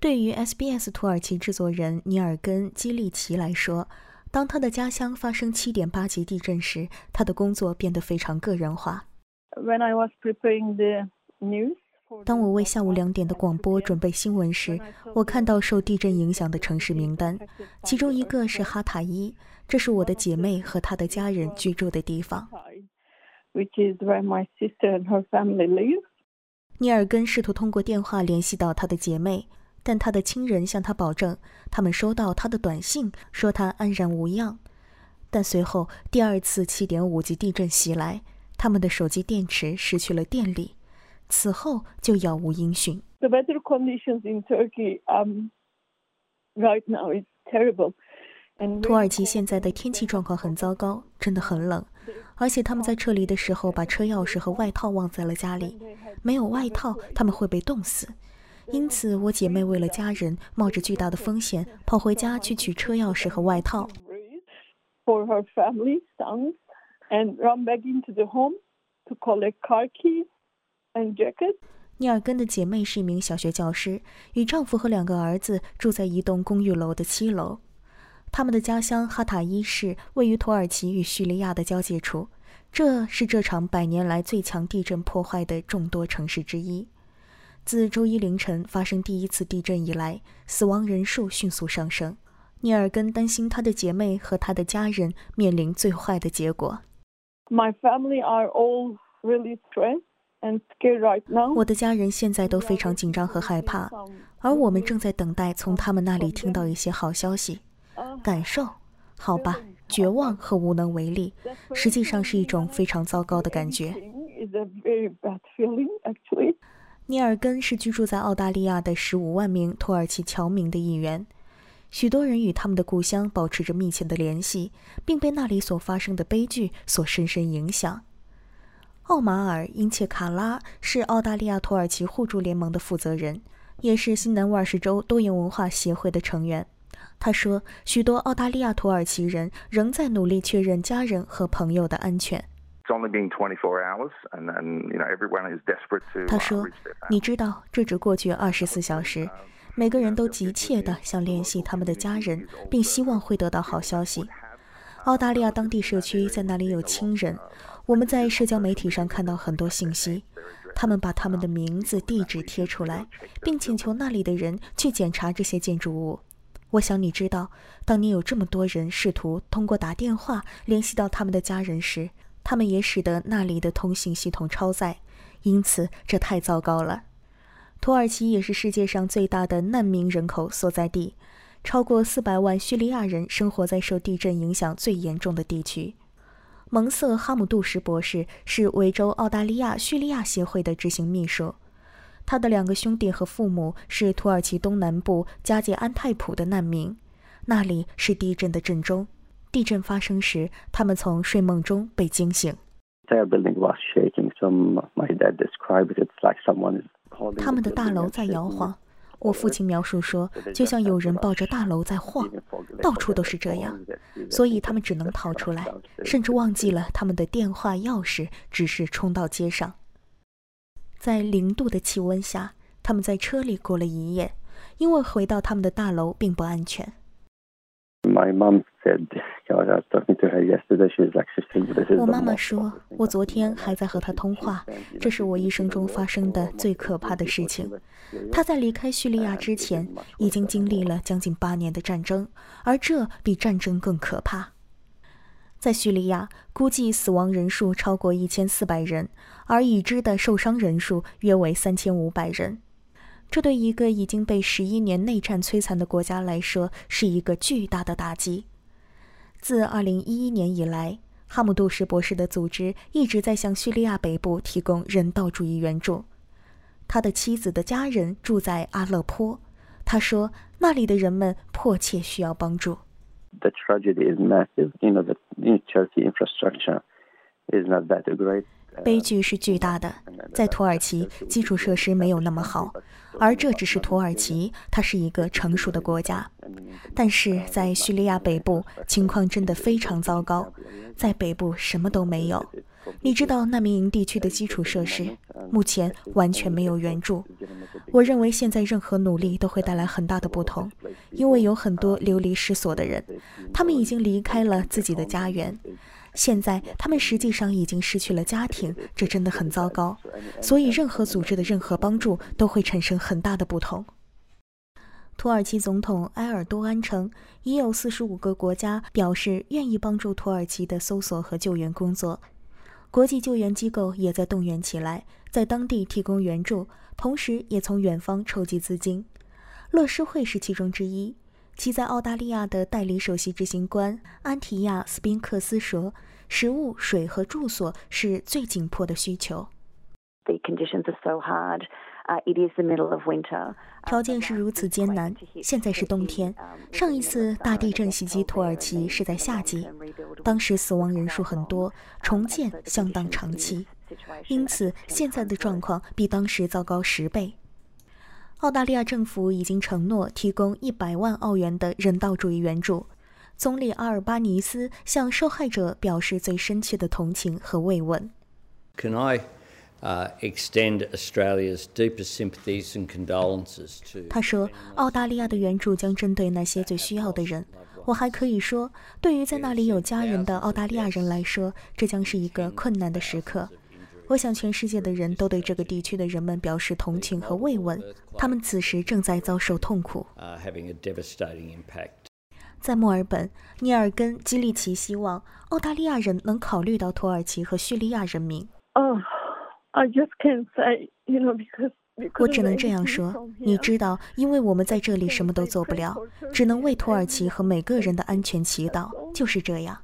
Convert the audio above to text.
对于 SBS 土耳其制作人尼尔根基利奇来说，当他的家乡发生7.8级地震时，他的工作变得非常个人化。When I was preparing the news. 当我为下午两点的广播准备新闻时，我看到受地震影响的城市名单，其中一个是哈塔伊，这是我的姐妹和她的家人居住的地方。尼尔根试图通过电话联系到他的姐妹。但他的亲人向他保证，他们收到他的短信，说他安然无恙。但随后第二次7.5级地震袭来，他们的手机电池失去了电力，此后就杳无音讯。The weather conditions in Turkey, um, right now is terrible. 土耳其现在的天气状况很糟糕，真的很冷，而且他们在撤离的时候把车钥匙和外套忘在了家里，没有外套他们会被冻死。因此，我姐妹为了家人，冒着巨大的风险跑回家去取车钥匙和外套。For her family, sons, and run back into the home to collect car keys and jacket. 尼尔根的姐妹是一名小学教师，与丈夫和两个儿子住在一栋公寓楼的七楼。他们的家乡哈塔伊市位于土耳其与叙利亚的交界处，这是这场百年来最强地震破坏的众多城市之一。自周一凌晨发生第一次地震以来，死亡人数迅速上升。尼尔根担心他的姐妹和他的家人面临最坏的结果。My family are all really stressed and scared right now. 我的家人现在都非常紧张和害怕，而我们正在等待从他们那里听到一些好消息。感受，好吧，绝望和无能为力，实际上是一种非常糟糕的感觉。尼尔根是居住在澳大利亚的十五万名土耳其侨民的一员，许多人与他们的故乡保持着密切的联系，并被那里所发生的悲剧所深深影响。奥马尔·因切卡拉是澳大利亚土耳其互助联盟的负责人，也是新南威尔士州多元文化协会的成员。他说，许多澳大利亚土耳其人仍在努力确认家人和朋友的安全。他说：“你知道，这只过去二十四小时，每个人都急切地想联系他们的家人，并希望会得到好消息。澳大利亚当地社区在那里有亲人，我们在社交媒体上看到很多信息，他们把他们的名字、地址贴出来，并请求那里的人去检查这些建筑物。我想你知道，当你有这么多人试图通过打电话联系到他们的家人时。”他们也使得那里的通信系统超载，因此这太糟糕了。土耳其也是世界上最大的难民人口所在地，超过四百万叙利亚人生活在受地震影响最严重的地区。蒙瑟哈姆杜什博士是维州澳大利亚叙利亚协会的执行秘书，他的两个兄弟和父母是土耳其东南部加界安泰普的难民，那里是地震的震中。地震发生时，他们从睡梦中被惊醒。他们的大楼在摇晃。我父亲描述说，就像有人抱着大楼在晃，到处都是这样。所以他们只能逃出来，甚至忘记了他们的电话钥匙，只是冲到街上。在零度的气温下，他们在车里过了一夜，因为回到他们的大楼并不安全。我妈妈说，我昨天还在和她通话，这是我一生中发生的最可怕的事情。她在离开叙利亚之前，已经经历了将近八年的战争，而这比战争更可怕。在叙利亚，估计死亡人数超过一千四百人，而已知的受伤人数约为三千五百人。这对一个已经被十一年内战摧残的国家来说，是一个巨大的打击。自二零一一年以来，哈姆杜什博士的组织一直在向叙利亚北部提供人道主义援助。他的妻子的家人住在阿勒颇，他说那里的人们迫切需要帮助。The tragedy is massive. You know, the Turkey infrastructure is not that great. 悲剧是巨大的，在土耳其基础设施没有那么好，而这只是土耳其，它是一个成熟的国家。但是在叙利亚北部，情况真的非常糟糕，在北部什么都没有。你知道难民营地区的基础设施目前完全没有援助，我认为现在任何努力都会带来很大的不同，因为有很多流离失所的人，他们已经离开了自己的家园，现在他们实际上已经失去了家庭，这真的很糟糕。所以，任何组织的任何帮助都会产生很大的不同。土耳其总统埃尔多安称，已有四十五个国家表示愿意帮助土耳其的搜索和救援工作。国际救援机构也在动员起来，在当地提供援助，同时也从远方筹集资金。乐施会是其中之一。其在澳大利亚的代理首席执行官安提亚斯宾克斯说：“食物、水和住所是最紧迫的需求。” The conditions are so hard. It is the middle of winter. 条件是如此艰难。现在是冬天。上一次大地震袭击土耳其是在夏季，当时死亡人数很多，重建相当长期。因此，现在的状况比当时糟糕十倍。澳大利亚政府已经承诺提供一百万澳元的人道主义援助。总理阿尔巴尼斯向受害者表示最深切的同情和慰问。Can I? extend Australia's deepest sympathies and condolences to. 他说，澳大利亚的援助将针对那些最需要的人。我还可以说，对于在那里有家人的澳大利亚人来说，这将是一个困难的时刻。我想，全世界的人都对这个地区的人们表示同情和慰问。他们此时正在遭受痛苦。在墨尔本，尼尔根·基利奇希望澳大利亚人能考虑到土耳其和叙利亚人民。哦。I just can't say, you know, because 我只能这样说，你知道，因为我们在这里什么都做不了，只能为土耳其和每个人的安全祈祷，就是这样。